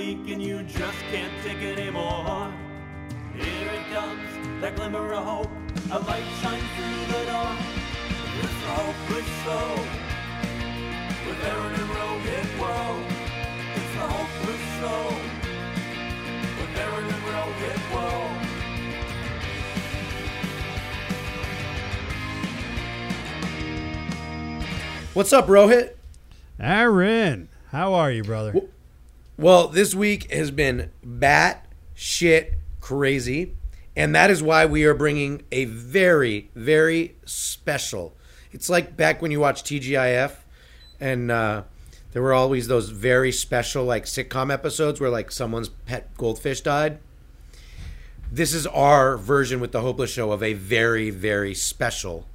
bleak and you just can't take it anymore. Here it comes, that glimmer of hope. A light shines through the dark. It's the hopeless show. With Aaron and Rohit, whoa. It's the hopeless show. With Aaron and Rohit, whoa. What's up, Rohit? Aaron, how are you, brother? Well, this week has been bat shit crazy, and that is why we are bringing a very, very special. It's like back when you watched TGIF, and uh, there were always those very special like sitcom episodes where like someone's pet goldfish died. This is our version with the Hopeless Show of a very, very special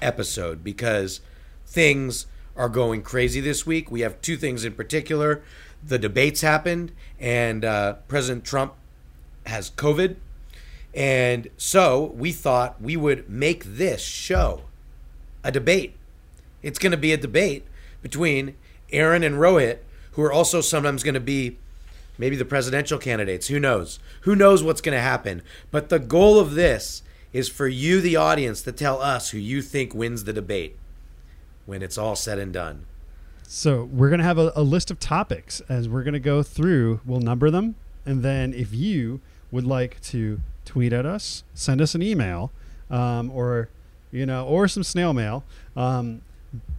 episode because things are going crazy this week. We have two things in particular. The debates happened, and uh, President Trump has COVID. And so we thought we would make this show a debate. It's going to be a debate between Aaron and Rohit, who are also sometimes going to be maybe the presidential candidates. Who knows? Who knows what's going to happen? But the goal of this is for you, the audience, to tell us who you think wins the debate when it's all said and done. So we're gonna have a, a list of topics as we're gonna go through. We'll number them, and then if you would like to tweet at us, send us an email, um, or you know, or some snail mail. Um,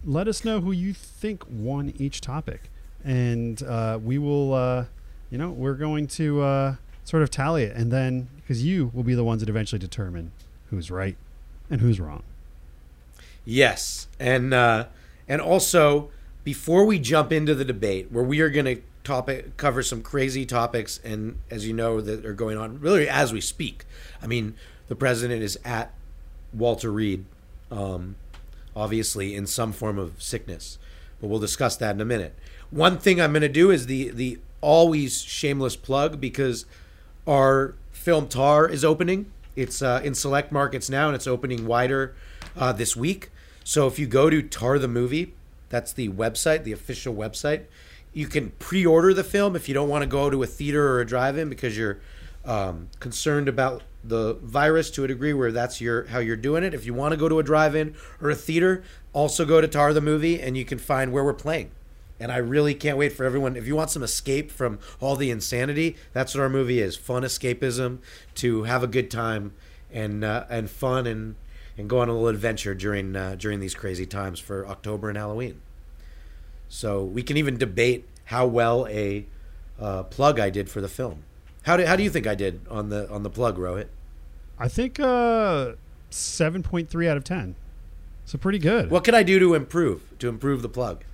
let us know who you think won each topic, and uh, we will. Uh, you know, we're going to uh, sort of tally it, and then because you will be the ones that eventually determine who's right and who's wrong. Yes, and uh, and also before we jump into the debate, where we are going to topic cover some crazy topics, and as you know, that are going on really as we speak. I mean, the president is at Walter Reed, um, obviously in some form of sickness, but we'll discuss that in a minute. One thing I'm going to do is the the always shameless plug because our film Tar is opening. It's uh, in select markets now, and it's opening wider uh, this week. So if you go to Tar the movie, that's the website, the official website. You can pre-order the film if you don't want to go to a theater or a drive-in because you're um, concerned about the virus to a degree where that's your how you're doing it. If you want to go to a drive-in or a theater, also go to Tar the movie and you can find where we're playing. And I really can't wait for everyone. If you want some escape from all the insanity, that's what our movie is: fun escapism to have a good time and uh, and fun and and go on a little adventure during uh, during these crazy times for October and Halloween. So we can even debate how well a uh, plug I did for the film. How do how do you think I did on the on the plug, Rohit? I think uh, seven point three out of ten. So pretty good. What can I do to improve to improve the plug?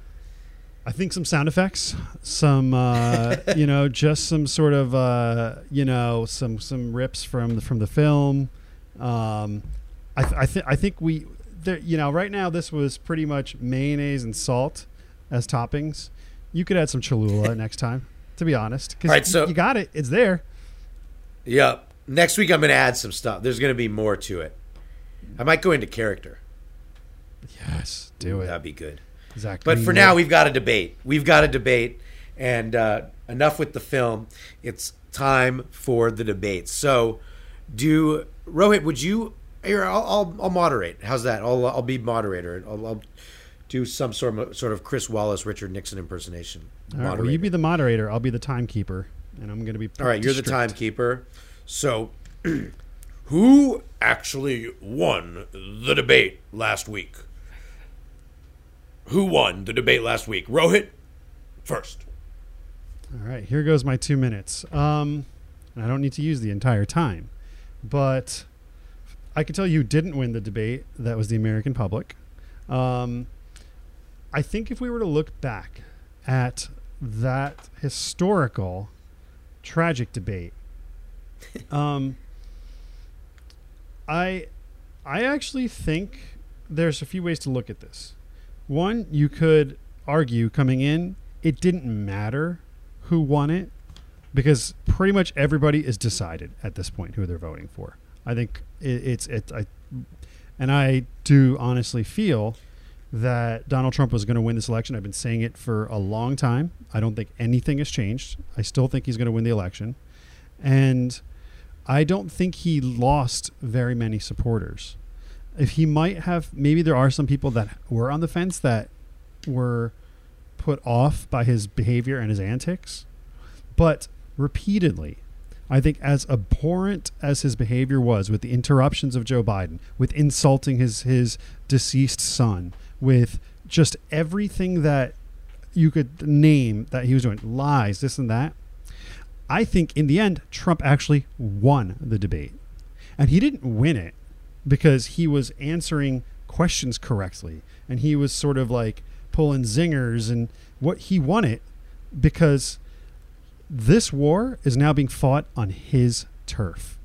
I think some sound effects, some uh, you know, just some sort of uh, you know, some some rips from the, from the film. Um, I th- I, th- I think we there you know right now this was pretty much mayonnaise and salt as toppings. You could add some Cholula next time, to be honest, All right, so- you got it. It's there. Yep. Next week I'm going to add some stuff. There's going to be more to it. I might go into character. Yes, do it. That'd be good. Exactly. But for now, we've got a debate. We've got a debate, and uh, enough with the film. It's time for the debate. So, do Rohit? Would you? Here, I'll, I'll, I'll moderate. How's that? I'll, I'll be moderator. I'll, I'll do some sort of sort of Chris Wallace, Richard Nixon impersonation. All right, well, you be the moderator. I'll be the timekeeper, and I'm going to be. All right, you're the timekeeper. So, who actually won the debate last week? Who won the debate last week? Rohit, first. All right, here goes my two minutes. Um, I don't need to use the entire time, but I can tell you didn't win the debate. That was the American public. Um, I think if we were to look back at that historical, tragic debate, um, I, I actually think there's a few ways to look at this. One, you could argue coming in, it didn't matter who won it because pretty much everybody is decided at this point who they're voting for. I think it, it's it. I and I do honestly feel that Donald Trump was going to win this election. I've been saying it for a long time. I don't think anything has changed. I still think he's going to win the election. And I don't think he lost very many supporters. If he might have, maybe there are some people that were on the fence that were put off by his behavior and his antics. But repeatedly, I think as abhorrent as his behavior was with the interruptions of Joe Biden, with insulting his his deceased son, with just everything that you could name that he was doing, lies, this and that. I think in the end, Trump actually won the debate. And he didn't win it because he was answering questions correctly and he was sort of like pulling zingers and what he won it because this war is now being fought on his turf.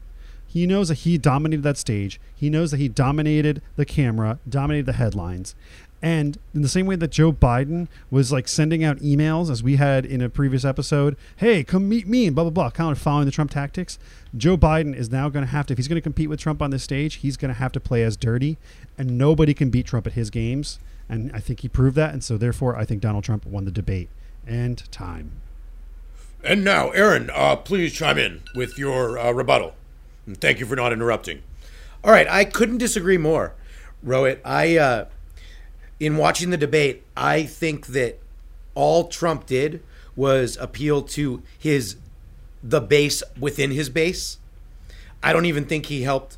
He knows that he dominated that stage. He knows that he dominated the camera, dominated the headlines. And in the same way that Joe Biden was like sending out emails, as we had in a previous episode, hey, come meet me, and blah, blah, blah, kind of following the Trump tactics, Joe Biden is now going to have to, if he's going to compete with Trump on this stage, he's going to have to play as dirty, and nobody can beat Trump at his games. And I think he proved that. And so, therefore, I think Donald Trump won the debate. And time. And now, Aaron, uh, please chime in with your uh, rebuttal. And thank you for not interrupting. All right, I couldn't disagree more, Rohit. I, uh, in watching the debate, I think that all Trump did was appeal to his the base within his base. I don't even think he helped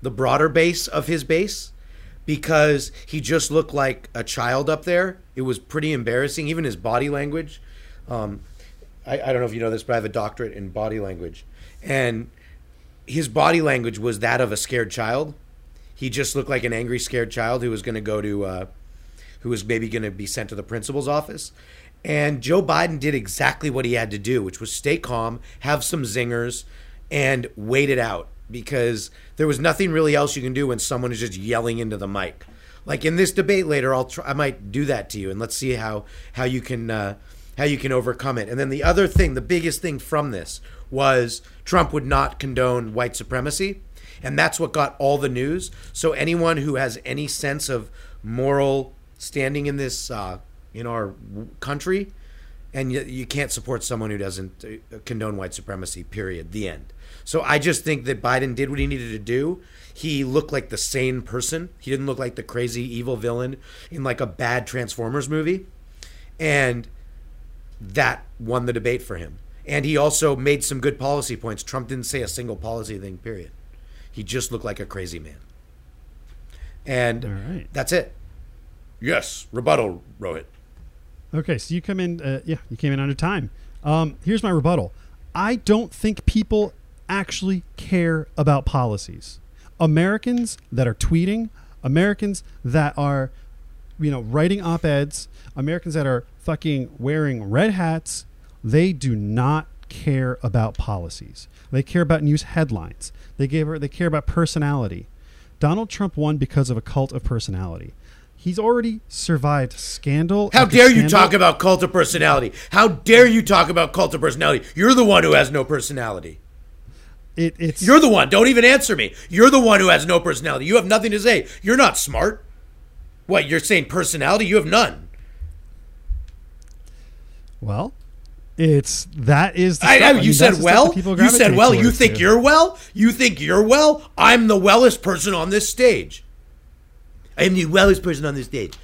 the broader base of his base because he just looked like a child up there. It was pretty embarrassing, even his body language. Um, I, I don't know if you know this, but I have a doctorate in body language, and his body language was that of a scared child. He just looked like an angry, scared child who was going to go to, uh, who was maybe going to be sent to the principal's office. And Joe Biden did exactly what he had to do, which was stay calm, have some zingers, and wait it out because there was nothing really else you can do when someone is just yelling into the mic. Like in this debate later, I'll try, I might do that to you, and let's see how how you can uh, how you can overcome it. And then the other thing, the biggest thing from this was Trump would not condone white supremacy, and that's what got all the news. So anyone who has any sense of moral standing in this uh, in our country, and you, you can't support someone who doesn't uh, condone white supremacy. Period. The end. So I just think that Biden did what he needed to do. He looked like the sane person. He didn't look like the crazy evil villain in like a bad Transformers movie, and that won the debate for him. And he also made some good policy points. Trump didn't say a single policy thing. Period. He just looked like a crazy man. And All right. that's it. Yes, rebuttal, Rohit. Okay, so you come in, uh, yeah, you came in under time. Um, here's my rebuttal. I don't think people actually care about policies. Americans that are tweeting, Americans that are, you know, writing op eds, Americans that are fucking wearing red hats, they do not care about policies. They care about news headlines. They give they care about personality. Donald Trump won because of a cult of personality. He's already survived scandal. How dare you talk about cult of personality? How dare you talk about cult of personality? You're the one who has no personality. It, it's You're the one. Don't even answer me. You're the one who has no personality. You have nothing to say. You're not smart. What, you're saying personality? You have none. Well. It's that is. The I stuff. know. mean, You said well. You said well. You think too. you're well? You think you're well? I'm the wellest person on this stage. I'm the wellest person on this stage.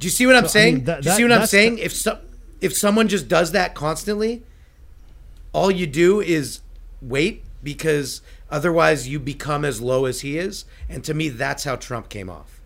Do you see what I'm So, I mean, saying? that- Do you see that- what I'm saying? if so, if someone just does that constantly, all you do is wait because otherwise you become as low as he is. And to me, that's how Trump came off.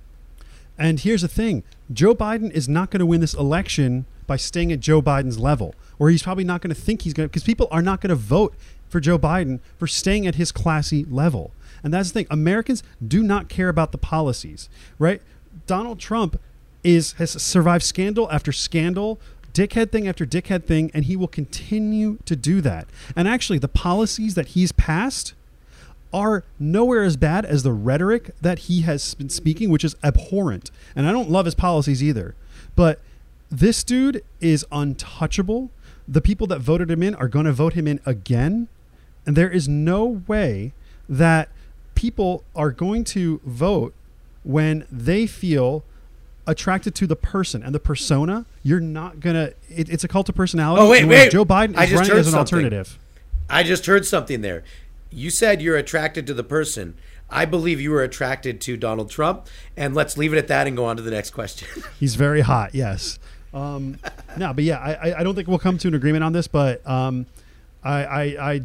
And here's the thing: Joe Biden is not going to win this election by staying at Joe Biden's level, or he's probably not going to think he's going to, because people are not going to vote for Joe Biden for staying at his classy level. And that's the thing: Americans do not care about the policies, right? Donald Trump is has survived scandal after scandal. Dickhead thing after dickhead thing, and he will continue to do that. And actually, the policies that he's passed are nowhere as bad as the rhetoric that he has been speaking, which is abhorrent. And I don't love his policies either. But this dude is untouchable. The people that voted him in are going to vote him in again. And there is no way that people are going to vote when they feel attracted to the person and the persona, you're not gonna. It's a cult of personality. Oh, wait, wait. Joe Biden is running as an something. alternative. I just heard something there. You said you're attracted to the person. I believe you were attracted to Donald Trump. And let's leave it at that and go on to the next question. He's very hot. Yes. Um, no, but yeah, I, I- don't think we'll come to an agreement on this, but um, I, I, I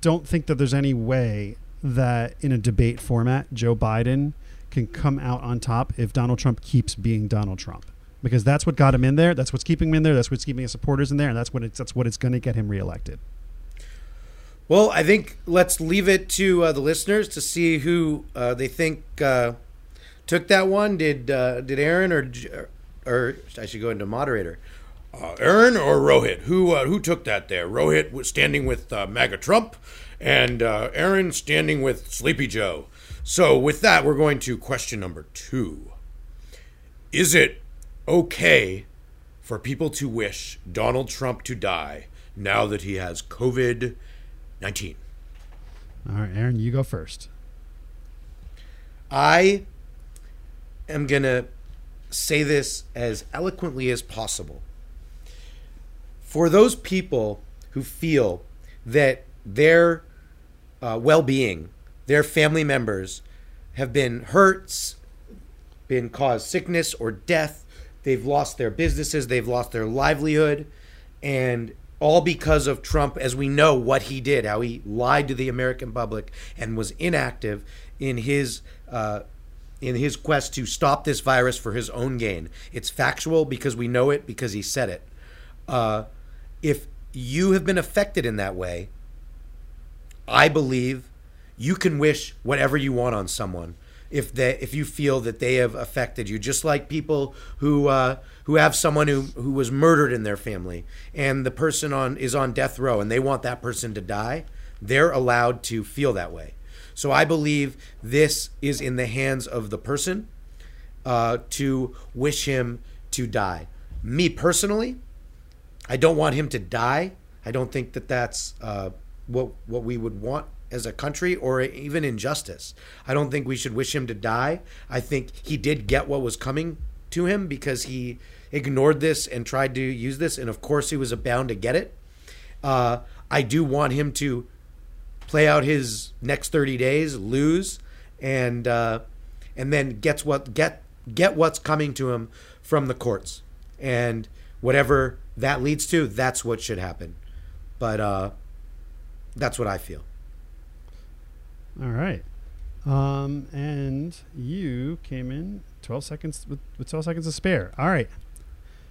don't think that there's any way that in a debate format, Joe Biden can come out on top if Donald Trump keeps being Donald Trump. Because that's what got him in there. That's what's keeping him in there. That's what's keeping his supporters in there, and that's what it's that's what it's going to get him reelected. well, I think let's leave it to uh, the listeners to see who uh, they think uh, took that one. Did uh, did Aaron or or I should go into moderator? Uh, Aaron or Rohit? Who uh, who took that there? Rohit was standing with uh, MAGA Trump, and uh, Aaron standing with Sleepy Joe. So with that, we're going to question number two. Is it okay for people to wish Donald Trump to die now that he has COVID 19? All right, Aaron, you go first. I am going to say this as eloquently as possible. For those people who feel that their uh, well being, their family members have been hurt, been caused sickness or death, they've lost their businesses, they've lost their livelihood, and all because of Trump, as we know what he did, how he lied to the American public and was inactive in his uh, in his quest to stop this virus for his own gain. It's factual because we know it because he said it. Uh, if you have been affected in that way, I believe you can wish whatever you want on someone if they if you feel that they have affected you just like people who uh, who have someone who who was murdered in their family and the person on is on death row and they want that person to die they're allowed to feel that way so I believe this is in the hands of the person uh, to wish him to die me personally I don't want him to die. I don't think that that's uh, what what we would want as a country or even injustice. I don't think we should wish him to die. I think he did get what was coming to him because he ignored this and tried to use this, and of course he was bound to get it. Uh, I do want him to play out his next 30 days, lose, and uh, and then gets what get get what's coming to him from the courts, and whatever that leads to, that's what should happen. But uh, that's what I feel. All right. Um, and you came in 12 seconds with, with 12 seconds to spare. All right.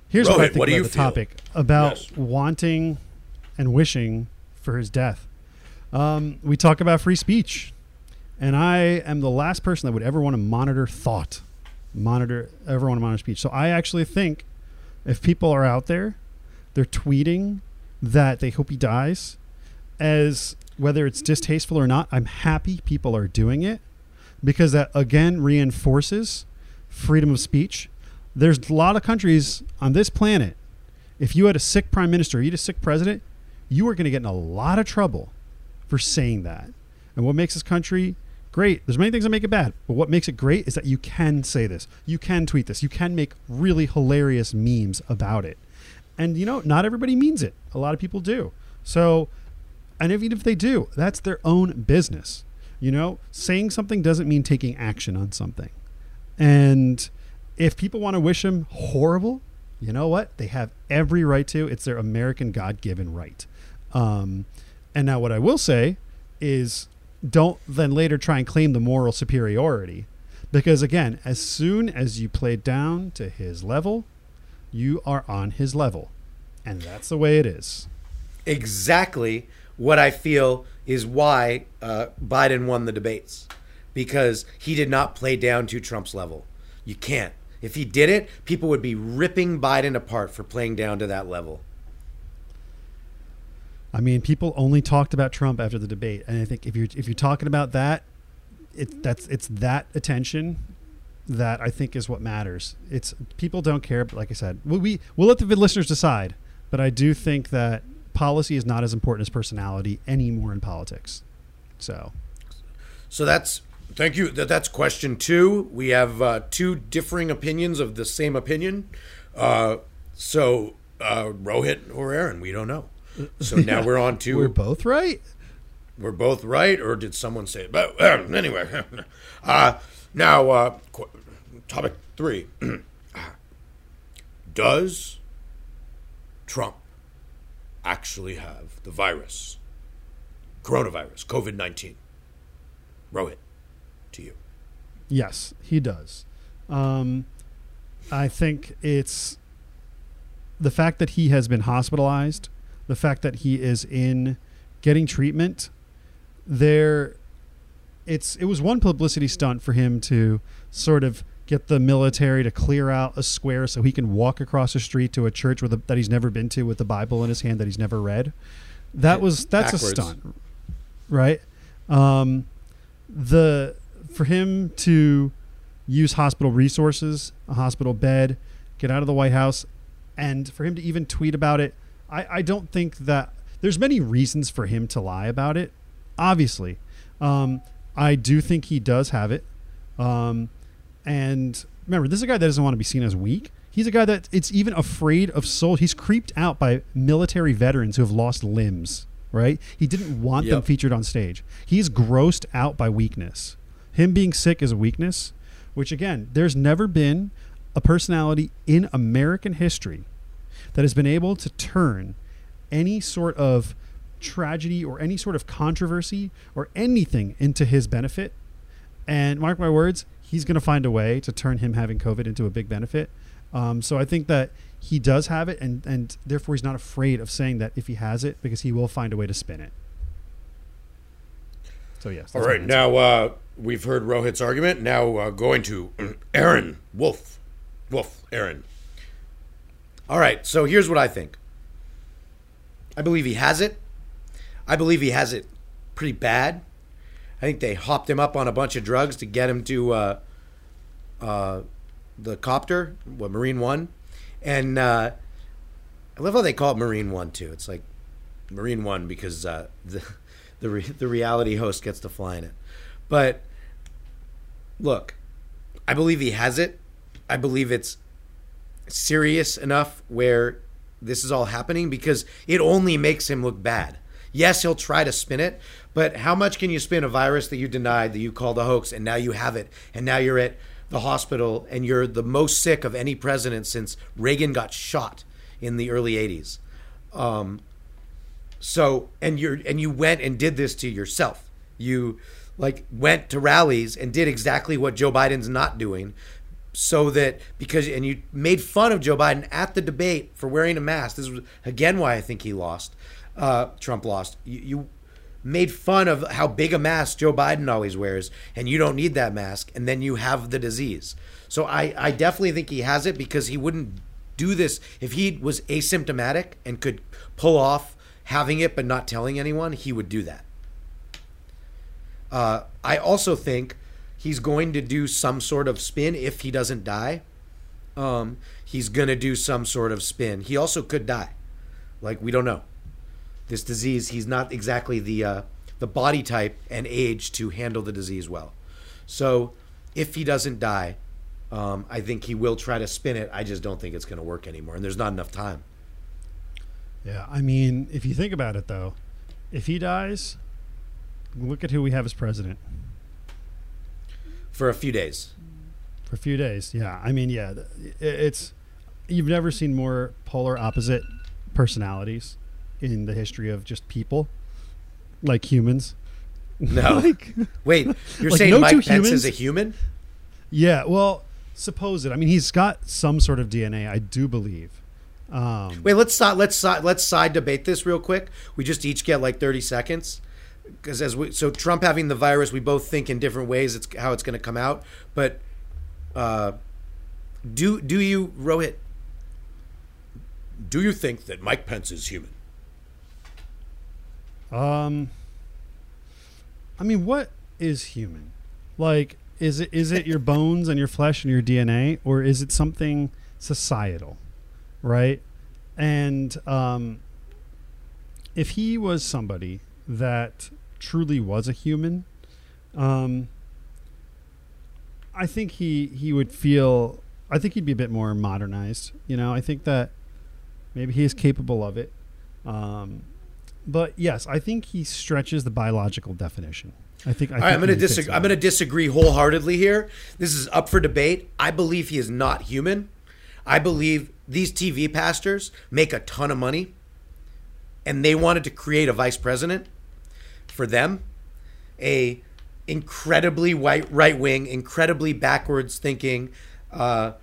Here's what I think what do about you the feel? topic about Yes. wanting and wishing for his death. Um, we talk about free speech, and I am the last person that would ever want to monitor thought, monitor ever want to monitor speech. So I actually think if people are out there, they're tweeting that they hope he dies, as whether it's distasteful or not, I'm happy people are doing it because that again reinforces freedom of speech. There's a lot of countries on this planet. If you had a sick prime minister, you had a sick president, you are going to get in a lot of trouble for saying that. And what makes this country great? There's many things that make it bad, but what makes it great is that you can say this. You can tweet this. You can make really hilarious memes about it. And you know, not everybody means it. A lot of people do. So, and even if they do, that's their own business. You know, saying something doesn't mean taking action on something. And if people want to wish him horrible, you know what? They have every right to. It's their American God given right. Um, and now, what I will say is don't then later try and claim the moral superiority. Because again, as soon as you play down to his level, you are on his level. And that's the way it is. Exactly what I feel is why uh, Biden won the debates because he did not play down to Trump's level. You can't. If he did it, people would be ripping Biden apart for playing down to that level. I mean, people only talked about Trump after the debate, and I think if you're if you're talking about that, it that's it's that attention that I think is what matters. It's people don't care, but like I said, we, we we'll let the listeners decide. But I do think that policy is not as important as personality anymore in politics. So So that's thank you. That, that's question two. We have uh, two differing opinions of the same opinion. Uh, so uh, Rohit or Aaron, we don't know. So now we're on to We're both right. we're both right, or did someone say? But uh, anyway, uh, now uh, qu- topic three: Does Trump actually have the virus, coronavirus, COVID nineteen? Rohit, to you. Yes, he does. Um, I think it's the fact that he has been hospitalized, the fact that he is in getting treatment. There, it's it was one publicity stunt for him to sort of get the military to clear out a square so he can walk across the street to a church with a, that he's never been to with the Bible in his hand that he's never read. That was that's a stunt, right? Um, the for him to use hospital resources, a hospital bed, get out of the White House, and for him to even tweet about it, I, I don't think that there's many reasons for him to lie about it. Obviously, um, I do think he does have it. Um, and remember, this is a guy that doesn't want to be seen as weak. He's a guy that it's even afraid of soul. He's creeped out by military veterans who have lost limbs. Right? He didn't want them featured on stage. He's grossed out by weakness. Him being sick is a weakness, which again, there's never been a personality in American history that has been able to turn any sort of tragedy or any sort of controversy or anything into his benefit. And mark my words, he's going to find a way to turn him having COVID into a big benefit. Um, so I think that he does have it, and, and therefore he's not afraid of saying that if he has it, because he will find a way to spin it. So yes. All right, now uh, we've heard Rohit's argument. Now uh, going to Aaron Wolf. Wolf, Aaron. All right, so here's what I think. I believe he has it. I believe he has it pretty bad. I think they hopped him up on a bunch of drugs to get him to uh, uh, the copter, what Marine One, and uh, I love how they call it Marine One too. It's like Marine One because uh, the the re- the reality host gets to fly in it. But look, I believe he has it. I believe it's serious enough where this is all happening because it only makes him look bad. Yes, he'll try to spin it, but how much can you spin a virus that you denied, that you called a hoax, and now you have it, and now you're at the hospital and you're the most sick of any president since Reagan got shot in the early 80s. Um, so and you're and you went and did this to yourself. You like went to rallies and did exactly what Joe Biden's not doing so that because and you made fun of Joe Biden at the debate for wearing a mask. This was again why I think he lost. Uh, Trump lost. You, you made fun of how big a mask Joe Biden always wears, and you don't need that mask, and then you have the disease. So I, I definitely think he has it because he wouldn't do this if he was asymptomatic and could pull off having it but not telling anyone. He would do that. Uh, I also think he's going to do some sort of spin if he doesn't die. Um, he's going to do some sort of spin. He also could die. Like we don't know. This disease, he's not exactly the uh, the body type and age to handle the disease well. So if he doesn't die, um, I think he will try to spin it. I just don't think it's going to work anymore, and there's not enough time. Yeah, I mean, if you think about it, though, if he dies, look at who we have as president For a few days, for a few days. Yeah, I mean, yeah, it's you've never seen more polar opposite personalities in the history of just people, like humans. No. like, wait, you're Like, saying no Mike Pence humans- is a human? yeah, well, suppose it. I mean, he's got some sort of DNA, I do believe. Um, Wait, let's let's side, let's side debate this real quick. We just each get like 30 seconds. Because as we so Trump having the virus, we both think in different ways it's how it's going to come out. But uh, do do you Rohit? Do you think that Mike Pence is human? Um, I mean, what is human? Like, is it is it your bones and your flesh and your DNA, or is it something societal, right? And um, if he was somebody that truly was a human, um, I think he he would feel. I think he'd be a bit more modernized. You know, I think that maybe he is capable of it. Um, but yes, I think he stretches the biological definition. I think. I All right, I'm going to disagree. I'm going to disagree wholeheartedly here. This is up for debate. I believe he is not human. I believe these TV pastors make a ton of money, and they wanted to create a vice president for them, a incredibly white right wing, incredibly backwards thinking, uh,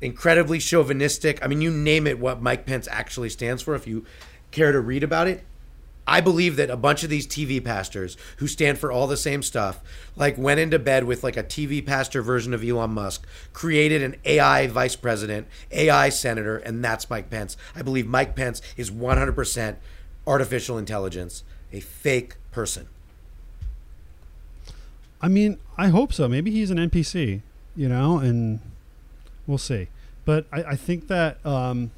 incredibly chauvinistic. I mean, you name it. What Mike Pence actually stands for, if you care to read about it, I believe that a bunch of these TV pastors who stand for all the same stuff, like went into bed with like a TV pastor version of Elon Musk, created an AI vice president, AI senator, and that's Mike Pence. I believe Mike Pence is 100% artificial intelligence, a fake person. I mean, I hope so. Maybe he's an NPC, you know, and we'll see. But I, I think that um,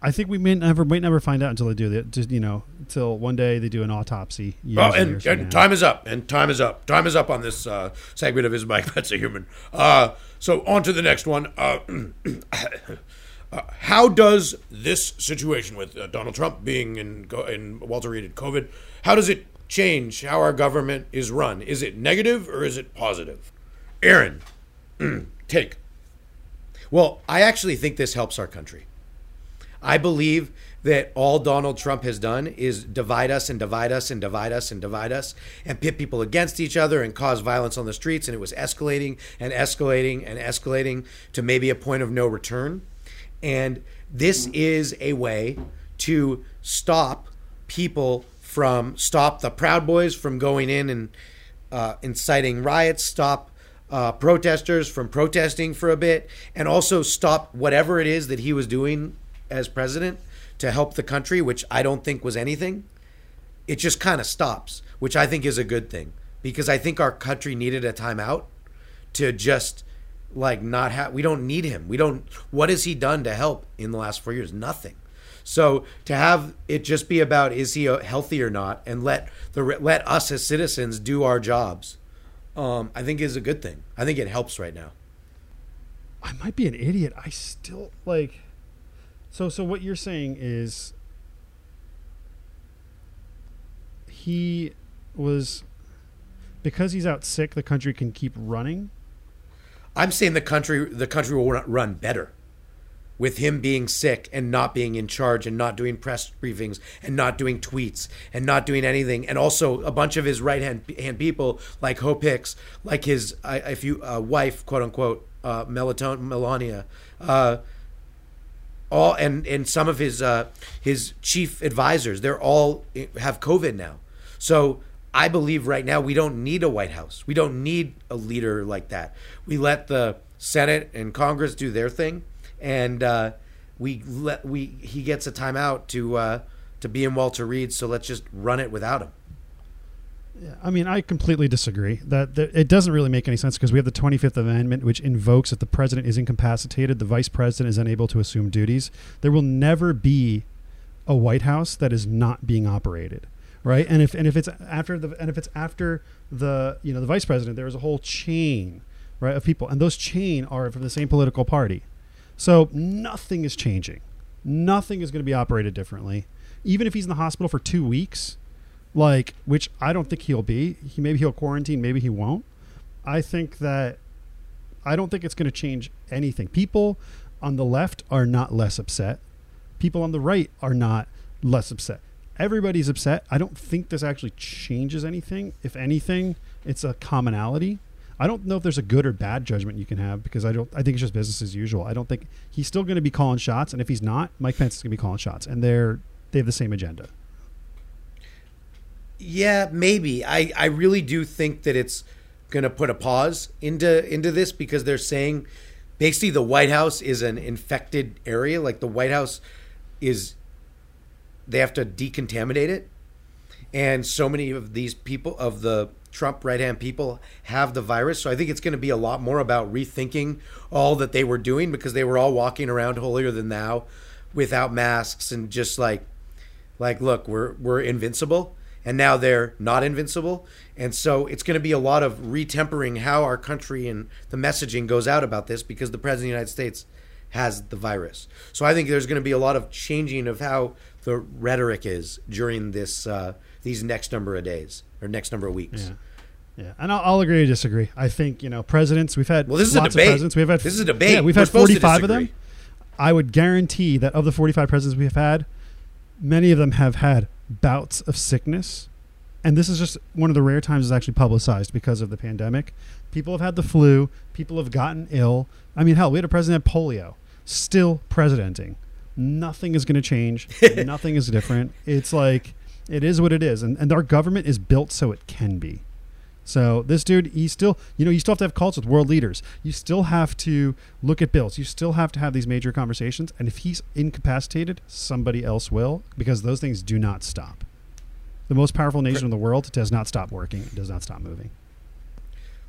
I think we may never might never find out until they do it. Just you know, until one day they do an autopsy. Oh, and and, and time is up. And time is up. Time is up on this uh, segment of Is Mike That's a Human? Uh, so on to the next one. Uh, uh, how does this situation with uh, Donald Trump being in, in Walter Reed COVID, how does it change how our government is run? Is it negative or is it positive? Aaron, take. Well, I actually think this helps our country. I believe that all Donald Trump has done is divide us and divide us and divide us and divide us and pit people against each other and cause violence on the streets. And it was escalating and escalating and escalating to maybe a point of no return. And this is a way to stop people from, stop the Proud Boys from going in and uh, inciting riots, stop uh, protesters from protesting for a bit, and also stop whatever it is that he was doing as president to help the country, which I don't think was anything. It just kind of stops, which I think is a good thing because I think our country needed a timeout to just like not have. We don't need him. We don't. What has he done to help in the last four years? Nothing. So to have it just be about is he uh, healthy or not, and let the let us as citizens do our jobs, um, I think is a good thing. I think it helps right now. I might be an idiot. I still like. So so what you're saying is he was because he's out sick. The country can keep running. I'm saying the country the country will run- better with him being sick and not being in charge and not doing press briefings and not doing tweets and not doing anything. And also a bunch of his right hand hand people like Hope Hicks like his if you uh, wife quote unquote uh, Melaton Melania uh, all and and some of his uh, his chief advisors they're all eh, have COVID now. So I believe right now we don't need a White House. We don't need a leader like that. We let the Senate and Congress do their thing, and uh, we let we he gets a timeout to uh, to be in Walter Reed. So let's just run it without him. I mean, I completely disagree. That, that it doesn't really make any sense because we have the 25th Amendment, which invokes if the president is incapacitated, the vice president is unable to assume duties. There will never be a White House that is not being operated, right? And if and if it's after the and if it's after the you know the vice president, there is a whole chain, right, of people, and those chain are from the same political party. So nothing is changing. Nothing is going to be operated differently. Even if he's in the hospital for two weeks, like which I don't think he'll be. He maybe he'll quarantine, maybe he won't. I think that I don't think it's going to change anything. People on the left are not less upset. People on the right are not less upset. Everybody's upset. I don't think this actually changes anything. If anything, it's a commonality. I don't know if there's a good or bad judgment you can have because I don't. I think it's just business as usual. I don't think he's still going to be calling shots, and if he's not, Mike Pence is going to be calling shots, and they're they have the same agenda. Yeah, maybe. I, I really do think that it's going to put a pause into into this because they're saying basically the White House is an infected area. Like the White House is, they have to decontaminate it, and so many of these people of the Trump right hand people have the virus. So I think it's going to be a lot more about rethinking all that they were doing because they were all walking around holier than thou, without masks and just like like look we're we're invincible and now they're not invincible. And so it's going to be a lot of retempering how our country and the messaging goes out about this because the president of the United States has the virus. So I think there's going to be a lot of changing of how the rhetoric is during this uh, these next number of days or next number of weeks. Yeah. Yeah, and I'll, I'll agree to disagree. I think you know presidents. We've had Well, this is a debate. presidents. We've had This is a debate. Yeah, we've We're had forty-five of them. I would guarantee that of the forty-five presidents we have had, many of them have had bouts of sickness, and this is just one of the rare times it's actually publicized because of the pandemic. People have had the flu. People have gotten ill. I mean, hell, we had a president polio, still presidenting. Nothing is going to change. Nothing is different. It's like it is what it is, and and our government is built so it can be. So this dude, he still, you know, you still have to have calls with world leaders. You still have to look at bills. You still have to have these major conversations. And if he's incapacitated, somebody else will, because those things do not stop. The most powerful nation in the world does not stop working. It does not stop moving.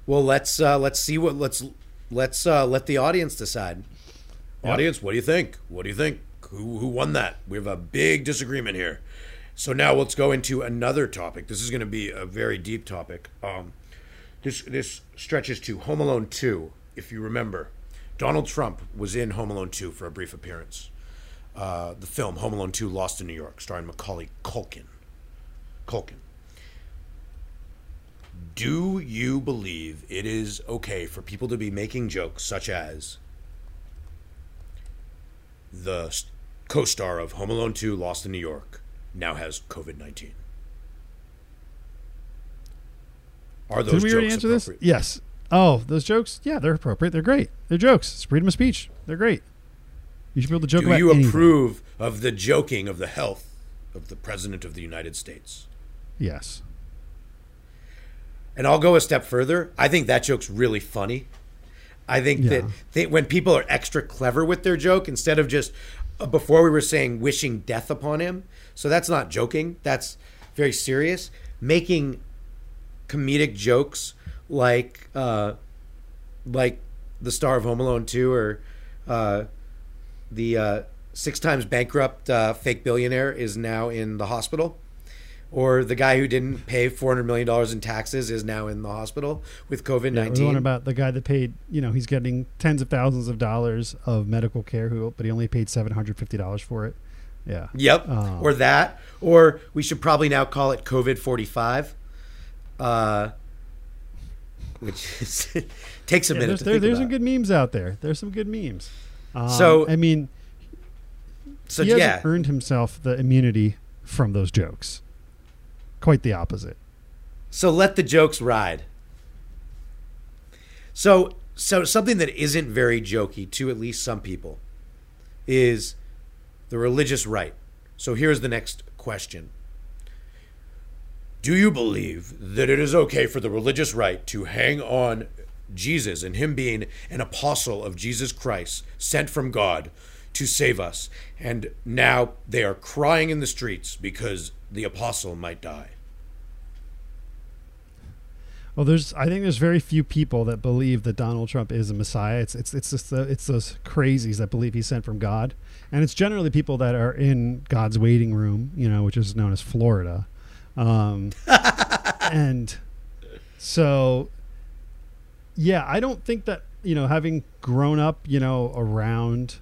Well, let's uh, let's see what let's let's uh, let the audience decide. Yep. Audience, what do you think? What do you think? Who who won that? We have a big disagreement here. So now let's go into another topic. This is going to be a very deep topic. Um, this this stretches to Home Alone two. If you remember, Donald Trump was in Home Alone two for a brief appearance. Uh, the film Home Alone two, Lost in New York, starring Macaulay Culkin. Culkin. Do you believe it is okay for people to be making jokes such as the co-star of Home Alone 2 Lost in New York now has COVID-19? Are those Did we jokes answer this? Yes. Oh, those jokes? Yeah, they're appropriate. They're great. They're jokes. It's freedom of speech. They're great. You should be able to joke Do you anything. approve of the joking of the health of the President of the United States? Yes. And I'll go a step further. I think that joke's really funny. I think Yeah. that they, when people are extra clever with their joke, instead of just uh, before we were saying wishing death upon him, so that's not joking. That's very serious. Making comedic jokes like uh, like the star of Home Alone two or uh, the uh, six times bankrupt uh, fake billionaire is now in the hospital or the guy who didn't pay four hundred million dollars in taxes is now in the hospital with COVID nineteen. Yeah, the one nineteen. about the guy that paid, you know, he's getting tens of thousands of dollars of medical care, who, but he only paid seven hundred fifty dollars for it. Yeah. Yep, Oh. or that, or we should probably now call it COVID forty five, uh, which is, takes a Yeah, minute there's there, there's some good memes out there. There's some good memes. Um, So- I mean, so he hasn't yeah, earned himself the immunity from those jokes. Quite the opposite. So let the jokes ride. So so something that isn't very jokey to at least some people is the religious right. So here's the next question. Do you believe that it is okay for the religious right to hang on Jesus and him being an apostle of Jesus Christ sent from God to save us and now they are crying in the streets because the apostle might die? Well, there's I think there's very few people that believe that Donald Trump is a Messiah. It's it's it's just the, it's those crazies that believe he's sent from God, and it's generally people that are in God's waiting room, you know, which is known as Florida, um, and so yeah, I don't think that you know having grown up, you know, around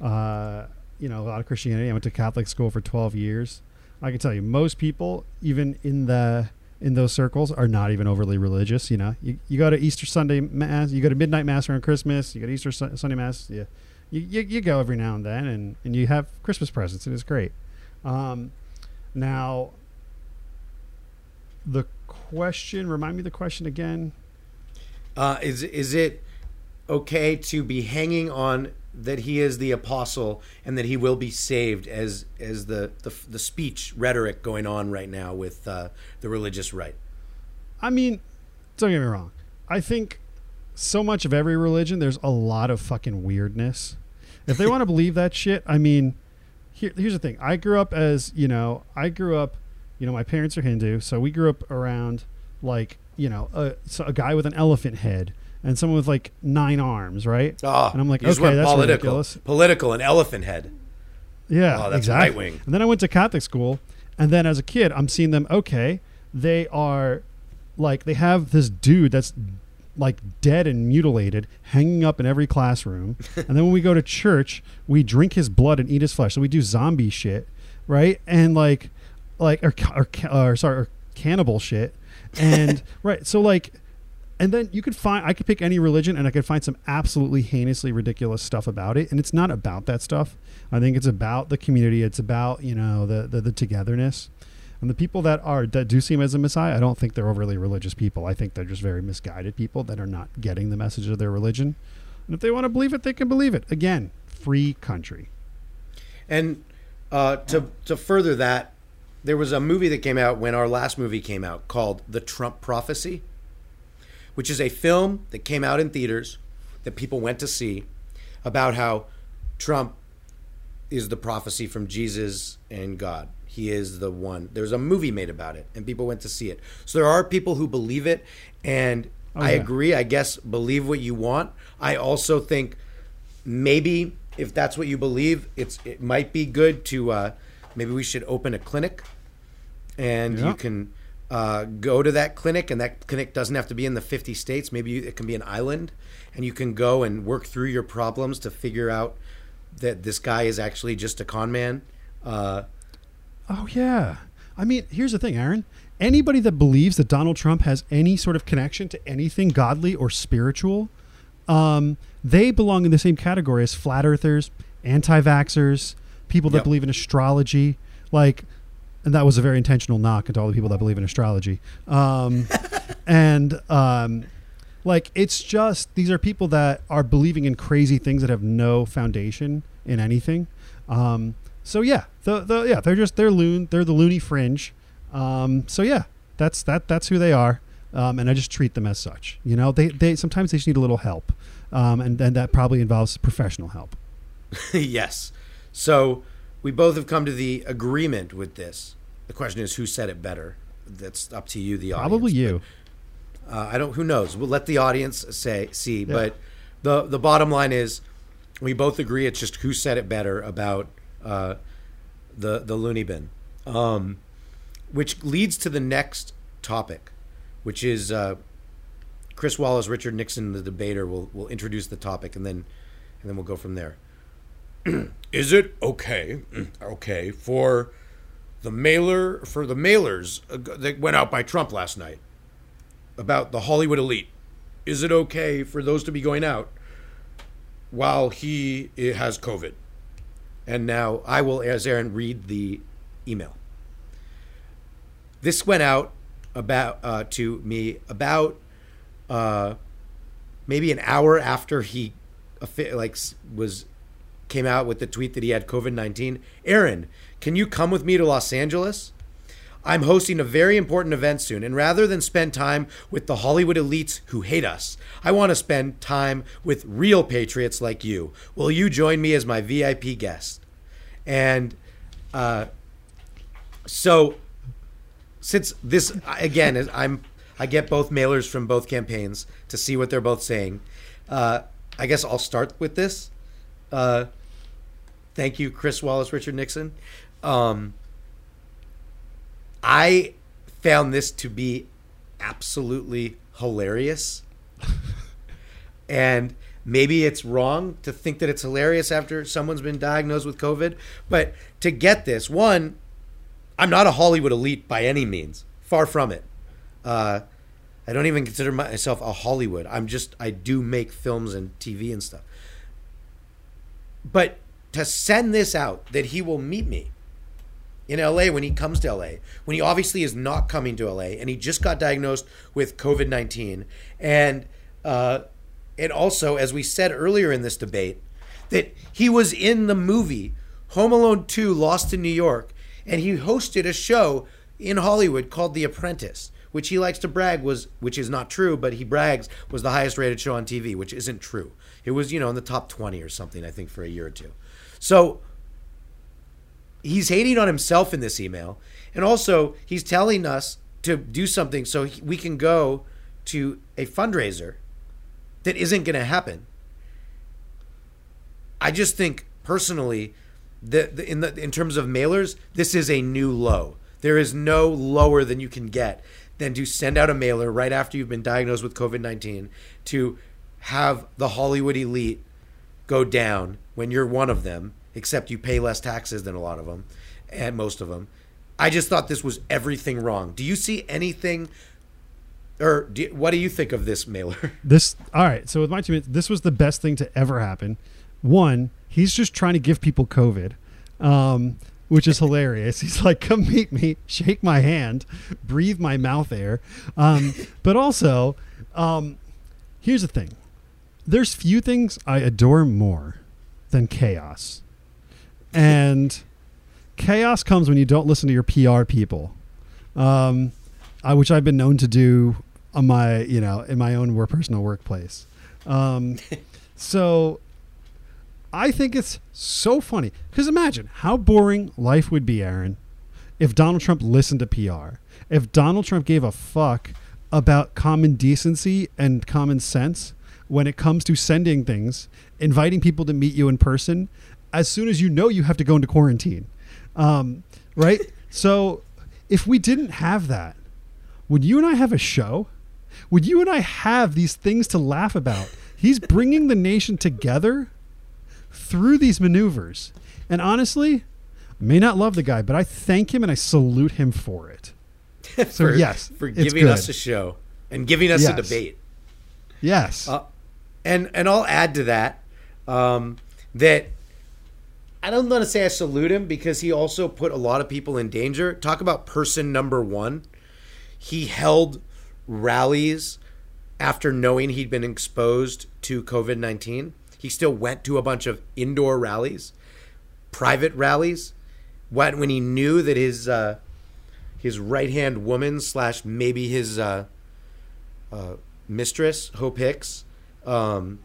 uh, you know a lot of Christianity. I went to Catholic school for 12 years. I can tell you, most people, even in the in those circles, are not even overly religious. You know, you, you go to Easter Sunday mass, you go to midnight mass around Christmas, you go to Easter Sun- Sunday mass. Yeah, you, you you go every now and then, and and you have Christmas presents, and it's great. Um, now, the question. Remind me the question again. Uh, is is it okay to be hanging on that he is the apostle and that he will be saved as as the the, the speech rhetoric going on right now with uh, the religious right? I mean, don't get me wrong. I think so much of every religion, there's a lot of fucking weirdness. If they want to believe that shit, I mean, here, here's the thing. I grew up as, you know, I grew up, you know, my parents are Hindu, so we grew up around like, you know, a, so a guy with an elephant head and someone with like nine arms, right? Oh, And I'm like, okay, that's political, ridiculous. political, and elephant head. Yeah, Oh, that's exactly. right-wing. And then I went to Catholic school, And then as a kid, I'm seeing them. Okay, they are like they have this dude that's like dead and mutilated hanging up in every classroom and then when we go to church we drink his blood and eat his flesh so we do zombie shit right and like like or, or, or sorry or cannibal shit and right so like and then you could find i could pick any religion and i could find some absolutely heinously ridiculous stuff about it. And it's not about that stuff. I think it's about the community. It's about you know the the, the togetherness. And the people that are that do see him as a messiah i don't think they're overly religious people. I think they're just very misguided people that are not getting the message of their religion. And if they want to believe it they can believe it. Again free country. And uh, to to further that, there was a movie that came out when our last movie came out called The Trump Prophecy, which is a film that came out in theaters that people went to see about how Trump is the prophecy from Jesus and God. He is the one. There's a movie made about it, and people went to see it. So there are people who believe it, and Oh, I yeah. agree. I guess believe what you want. I also think maybe if that's what you believe, it's it might be good to uh, maybe we should open a clinic, and Yeah. you can uh, go to that clinic, and that clinic doesn't have to be in the 50 states. Maybe you, it can be an island, and you can go and work through your problems to figure out that this guy is actually just a con man. Uh, Oh yeah. I mean, here's the thing, Aaron. Anybody that believes that Donald Trump has any sort of connection to anything godly or spiritual, um, they belong in the same category as flat earthers, anti-vaxxers, people that Yep. believe in astrology. Like, and that was a very intentional knock into all the people that believe in astrology. Um, and um, like, it's just these are people that are believing in crazy things that have no foundation in anything. Um, so yeah, the, the yeah they're just they're loon they're the loony fringe. Um, so yeah, that's that that's who they are, um, and I just treat them as such. You know, they they sometimes they just need a little help, um, and and that probably involves professional help. yes. So we both have come to the agreement with this. The question is, who said it better? That's up to you, the audience. Probably you. Uh, I don't. Who knows? We'll let the audience say see. But the the bottom line is, we both agree. It's just who said it better about uh, the the loony bin, um, which leads to the next topic, which is uh, Chris Wallace, Richard Nixon, the debater will will introduce the topic, and then and then we'll go from there. is it okay? Okay for the mailer for the mailers uh, that went out by Trump last night about the Hollywood elite. Is it okay for those to be going out while he has COVID? And now I will, as Aaron, read the email. This went out about uh, to me about uh, maybe an hour after he like was came out with the tweet that he had COVID nineteen. Aaron, can you come with me to Los Angeles? I'm hosting a very important event soon, and rather than spend time with the Hollywood elites who hate us, I want to spend time with real patriots like you. Will you join me as my VIP guest? And uh, so, since this again I'm I get both mailers from both campaigns to see what they're both saying. Uh, I guess I'll start with this. Uh, thank you, Chris Wallace, Richard Nixon. Um, I found this to be absolutely hilarious. and maybe it's wrong to think that it's hilarious after someone's been diagnosed with COVID. But to get this, one, I'm not a Hollywood elite by any means. Far from it. Uh, I don't even consider myself a Hollywood. I'm just, I do make films and TV and stuff. But to send this out that he will meet me in LA when he comes to LA, when he obviously is not coming to LA, and he just got diagnosed with COVID nineteen, and uh, and also as we said earlier in this debate, that he was in the movie Home Alone Two: Lost in New York, and he hosted a show in Hollywood called The Apprentice, which he likes to brag was, which is not true, but he brags was the highest rated show on TV, which isn't true. It was you know in the top twenty or something, I think, for a year or two. So he's hating on himself in this email and also he's telling us to do something so we can go to a fundraiser that isn't going to happen. I just think personally that in the in terms of mailers this is a new low. There is no lower than you can get than to send out a mailer right after you've been diagnosed with COVID 19 to have the Hollywood elite go down when you're one of them, except you pay less taxes than a lot of them and most of them. I just thought this was everything wrong. Do you see anything, or do, what do you think of this mailer? This all right. So with my two minutes, this was the best thing to ever happen. One, he's just trying to give people COVID, um, which is hilarious. He's like, "Come meet me, shake my hand, breathe my mouth air." Um, but also, um, here's the thing: there's few things I adore more than chaos, and chaos comes when you don't listen to your PR people, um, I, which I've been known to do on my, you know, in my own work, personal workplace. Um, so I think it's so funny because imagine how boring life would be, Aaron, if Donald Trump listened to PR. If Donald Trump gave a fuck about common decency and common sense when it comes to sending things, inviting people to meet you in person, as soon as you know you have to go into quarantine. Um, right? so if we didn't have that, would you and I have a show? Would you and I have these things to laugh about? He's bringing the nation together through these maneuvers. And honestly, I may not love the guy, but I thank him and I salute him for it. So for, yes, for giving us a show and giving us a debate. Yes. Uh, and and I'll add to that um, that I don't want to say I salute him because he also put a lot of people in danger. Talk about person number one. He held rallies after knowing he'd been exposed to COVID nineteen. He still went to a bunch of indoor rallies, private rallies, when he knew that his uh, his right hand woman slash maybe his uh, uh, mistress Hope Hicks, um,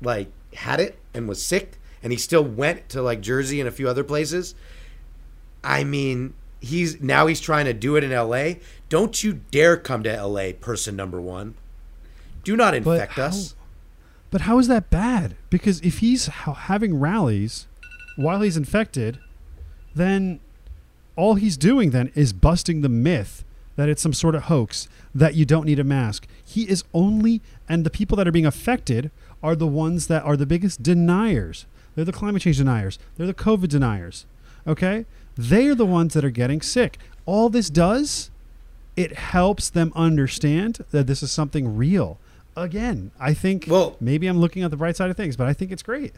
like had it and was sick, and he still went to like Jersey and a few other places. I mean, he's now he's trying to do it in L.A. Don't you dare come to L.A. Person number one. Do not But infect how- us. But how is that bad? Because if he's having rallies while he's infected, then all he's doing then is busting the myth that it's some sort of hoax that you don't need a mask. He is only, and the people that are being affected are the ones that are the biggest deniers. They're the climate change deniers. They're the COVID deniers. Okay? They are the ones that are getting sick. All this does, it helps them understand that this is something real. Again, I think Well- maybe I'm looking at the bright side of things, but I think it's great.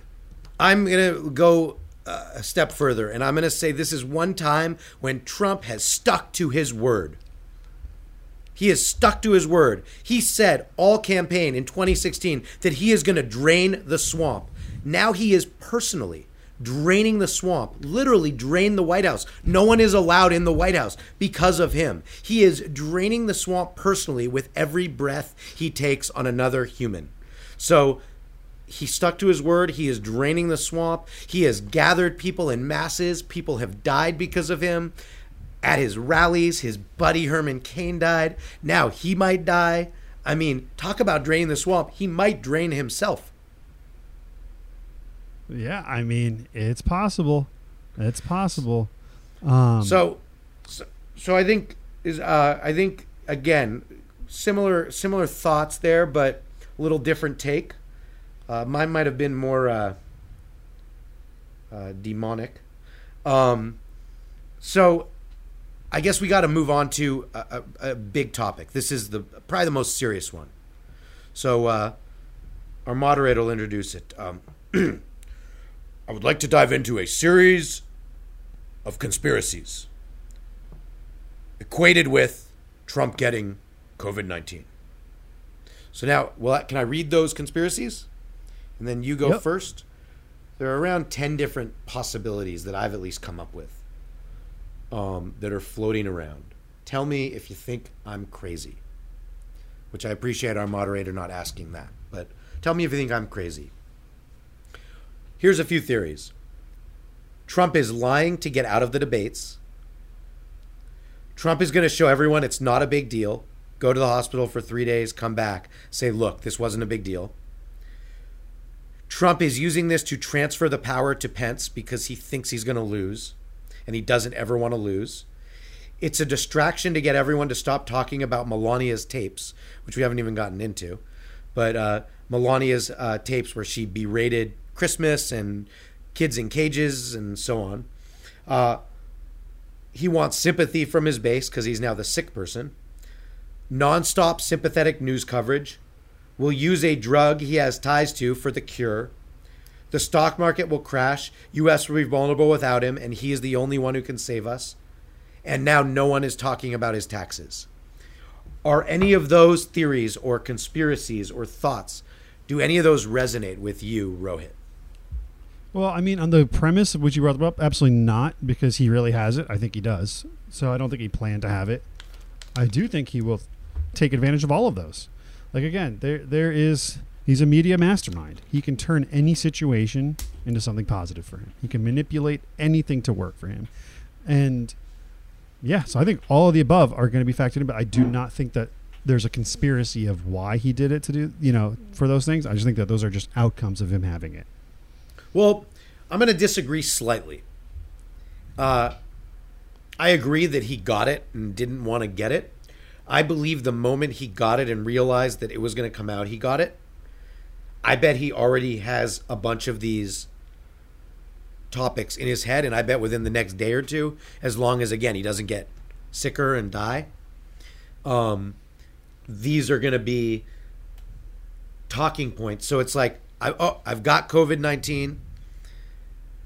I'm going to go uh, a step further, and I'm going to say this is one time when Trump has stuck to his word. He has stuck to his word. He said all campaign in 2016 that he is going to drain the swamp. Now he is personally draining the swamp, literally drain the White House. No one is allowed in the White House because of him. He is draining the swamp personally with every breath he takes on another human. So he stuck to his word. He is draining the swamp. He has gathered people in masses. People have died because of him. At his rallies, his buddy Herman Cain died. Now he might die. I mean, talk about draining the swamp. He might drain himself. Yeah, I mean, it's possible. It's possible. Um, So, so, so I think is uh, I think again similar similar thoughts there, but a little different take. Uh, mine might have been more uh, uh, demonic. Um, so, I guess we got to move on to a, a, a big topic. This is the probably the most serious one. So, uh, our moderator will introduce it. Um, I would like to dive into a series of conspiracies equated with Trump getting COVID 19. So now, well, can I read those conspiracies? And then you go Yep. first? There are around 10 different possibilities that I've at least come up with um, that are floating around. Tell me if you think I'm crazy, which I appreciate our moderator not asking that. But tell me if you think I'm crazy. Here's a few theories. Trump is lying to get out of the debates. Trump is going to show everyone it's not a big deal. Go to the hospital for three days, come back, say, look, this wasn't a big deal. Trump is using this to transfer the power to Pence because he thinks he's going to lose and he doesn't ever want to lose. it's a distraction to get everyone to stop talking about Melania's tapes, which we haven't even gotten into. But uh, Melania's uh, tapes where she berated Christmas and kids in cages and so on. Uh, he wants sympathy from his base because he's now the sick person. Nonstop sympathetic news coverage. Will use a drug he has ties to for the cure. The stock market will crash. U.S. will be vulnerable without him, and he is the only one who can save us. And now no one is talking about his taxes. Are any of those theories or conspiracies or thoughts, do any of those resonate with you, Rohit? Well, I mean, on the premise of which you brought up, absolutely not, because he really has it. I think he does. So I don't think he planned to have it. I do think he will take advantage of all of those. Like again, there there is he's a media mastermind. He can turn any situation into something positive for him. He can manipulate anything to work for him. And yeah, so I think all of the above are going to be factored in, but I do not think that there's a conspiracy of why he did it to do, you know, for those things. I just think that those are just outcomes of him having it. Well, I'm going to disagree slightly. Uh, I agree that he got it and didn't want to get it. I believe the moment he got it and realized that it was going to come out, he got it. I bet he already has a bunch of these topics in his head, and I bet within the next day or two, as long as again he doesn't get sicker and die, um, these are going to be talking points. So it's like, I, oh, I've got COVID nineteen.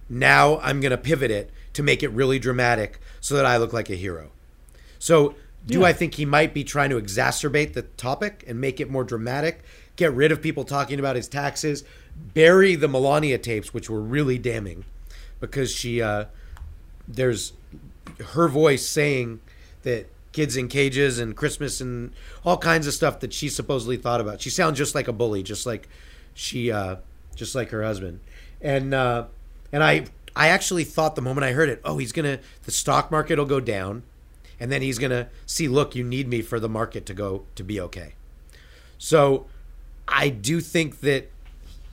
Now I'm going to pivot it to make it really dramatic so that I look like a hero. So do Yeah. I think he might be trying to exacerbate the topic and make it more dramatic? Get rid of people talking about his taxes, bury the Melania tapes, which were really damning, because she uh, there's her voice saying that kids in cages and Christmas and all kinds of stuff that she supposedly thought about. She sounds just like a bully, just like she, uh, just like her husband, and uh, and I I actually thought the moment I heard it, oh, he's gonna the stock market will go down, and then he's gonna see, look, you need me for the market to go to be okay. So I do think that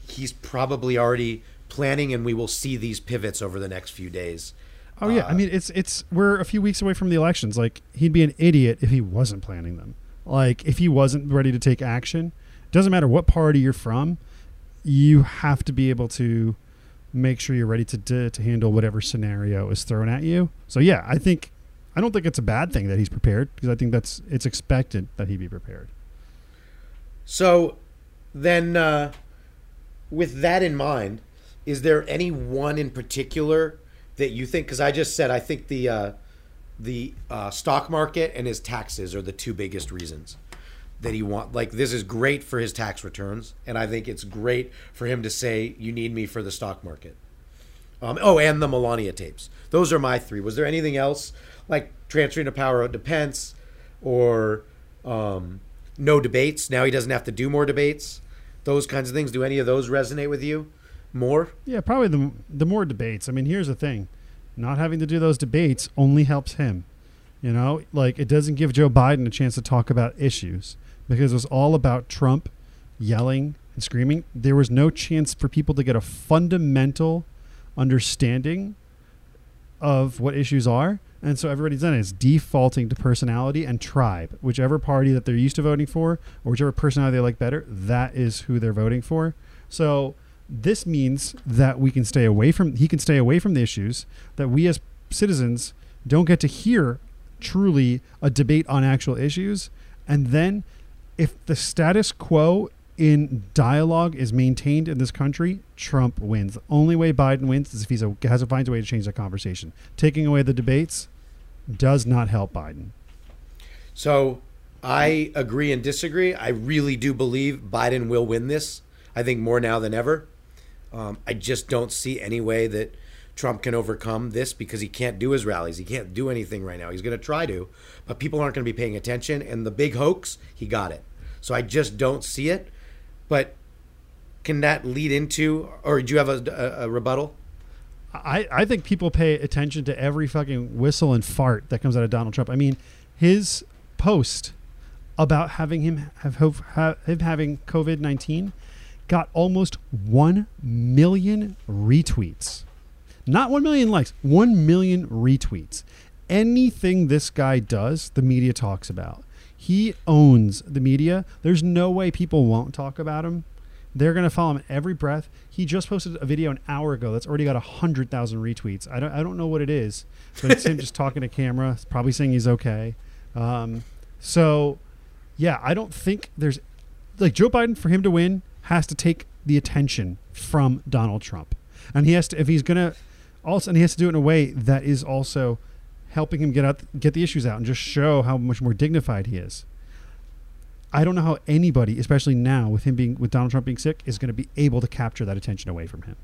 he's probably already planning, and we will see these pivots over the next few days. Oh yeah, I Uh, mean it's it's we're a few weeks away from the elections. Like he'd be an idiot if he wasn't planning them. Like if he wasn't ready to take action, doesn't matter what party you're from, you have to be able to make sure you're ready to to, to handle whatever scenario is thrown at you. So yeah, I think I don't think it's a bad thing that he's prepared because I think that's it's expected that he be prepared. So then, uh, with that in mind, is there any one in particular that you think? Because I just said I think the uh, the uh, stock market and his taxes are the two biggest reasons that he want. Like this is great for his tax returns, and I think it's great for him to say you need me for the stock market. Um, oh, and the Melania tapes. Those are my three. Was there anything else like transferring the power to Pence or um, no debates? Now he doesn't have to do more debates. Those kinds of things. Do any of those resonate with you more? Yeah, probably the the more debates. I mean, here's the thing: not having to do those debates only helps him. You know, like it doesn't give Joe Biden a chance to talk about issues because it was all about Trump yelling and screaming. There was no chance for people to get a fundamental understanding of what issues are. And so everybody's done it. It's defaulting to personality and tribe. Whichever party that they're used to voting for, or whichever personality they like better, that is who they're voting for. So this means that we can stay away from he can stay away from the issues that we as citizens don't get to hear truly a debate on actual issues and then if the status quo in dialogue is maintained in this country trump wins the only way biden wins is if he's a, has to find a way to change the conversation taking away the debates does not help biden So I agree and disagree. I really do believe Biden will win this. I think more now than ever. Um, I just don't see any way that Trump can overcome this because he can't do his rallies. He can't do anything right now. He's going to try to, but people aren't going to be paying attention. And the big hoax, he got it. So I just don't see it. But can that lead into, or do you have a, a, a rebuttal? I, I think people pay attention to every fucking whistle and fart that comes out of Donald Trump. I mean, his post about having him have, have, him having COVID nineteen got almost one million retweets. Not one million likes, one million retweets. anything this guy does, the media talks about. He owns the media. There's no way people won't talk about him. They're going to follow him every breath. He just posted a video an hour ago that's already got 100,000 retweets. I don't, I don't know what it is, but it's him just talking to camera, probably saying he's okay. Um, so, yeah, I don't think there's like Joe Biden for him to win has to take the attention from Donald Trump. And he has to if he's going to also and he has to do it in a way that is also helping him get out get the issues out and just show how much more dignified he is. I don't know how anybody, especially now with him being with Donald Trump being sick, is going to be able to capture that attention away from him.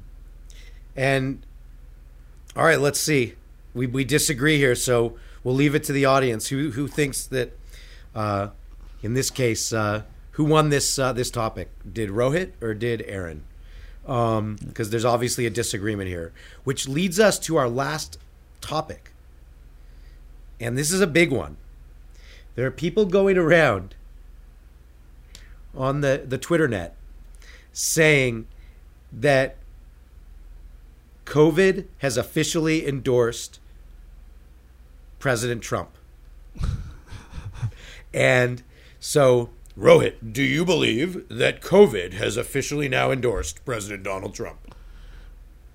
And all right, let's see. We we disagree here, so we'll leave it to the audience. Who who thinks that, uh, in this case, uh, who won this uh, this topic? Did Rohit or did Aaron? Because um, there's obviously a disagreement here, which leads us to our last topic, and this is a big one. There are people going around on the, the Twitter net saying that COVID has officially endorsed President Trump. and so, Rohit, do you believe that COVID has officially now endorsed President Donald Trump?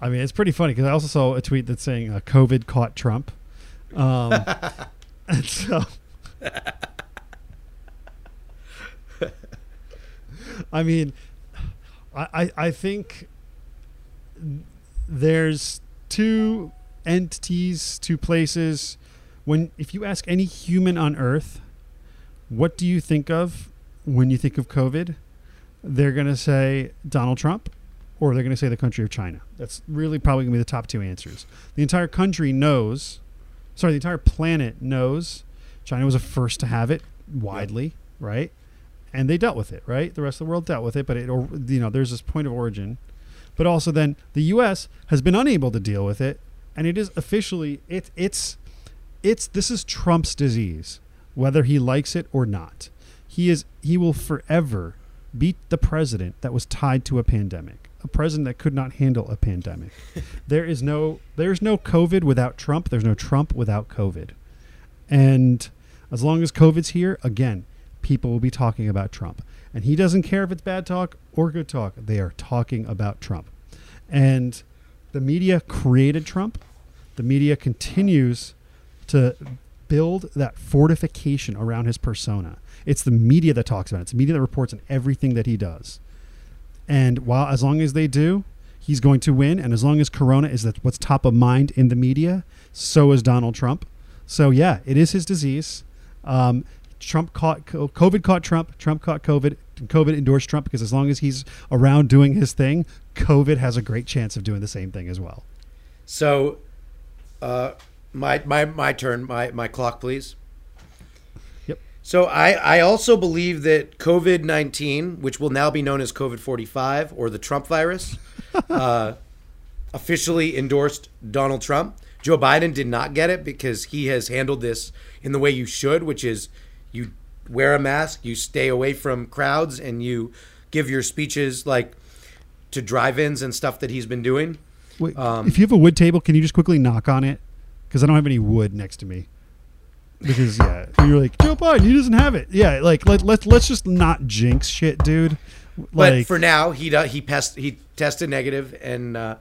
I mean, it's pretty funny because I also saw a tweet that's saying uh, COVID caught Trump. Um, and so. I mean, I, I think there's two entities, two places. When if you ask any human on Earth, what do you think of when you think of COVID? They're gonna say Donald Trump, or they're gonna say the country of China. That's really probably gonna be the top two answers. The entire country knows, sorry, the entire planet knows China was the first to have it widely, right? and they dealt with it, right? The rest of the world dealt with it, but it, or, you know, there's this point of origin. But also, then the U.S. has been unable to deal with it, and it is officially it, it's it's this is Trump's disease, whether he likes it or not. He is he will forever beat the president that was tied to a pandemic, a president that could not handle a pandemic. there is no there's no COVID without Trump. There's no Trump without COVID, and as long as COVID's here, again, people will be talking about Trump. And he doesn't care if it's bad talk or good talk. They are talking about Trump. And the media created Trump. The media continues to build that fortification around his persona. It's the media that talks about it. It's the media that reports on everything that he does. And while as long as they do, he's going to win. And as long as Corona is that what's top of mind in the media, so is Donald Trump. So yeah, it is his disease. Um, Trump caught COVID caught Trump. Trump caught COVID. COVID endorsed Trump because as long as he's around doing his thing, COVID has a great chance of doing the same thing as well. So, uh, my my my turn. My my clock, please. So I I also believe that COVID nineteen, which will now be known as COVID forty five or the Trump virus, uh, officially endorsed Donald Trump. Joe Biden did not get it because he has handled this in the way you should, which is you wear a mask, you stay away from crowds, and you give your speeches like to drive-ins and stuff that he's been doing. Wait, um, if you have a wood table, can you just quickly knock on it? Because I don't have any wood next to me. Because yeah, you're like Joe Biden, he doesn't have it. Yeah, like let let let's just not jinx shit, dude. Like, but for now, he he pest, he tested negative and uh,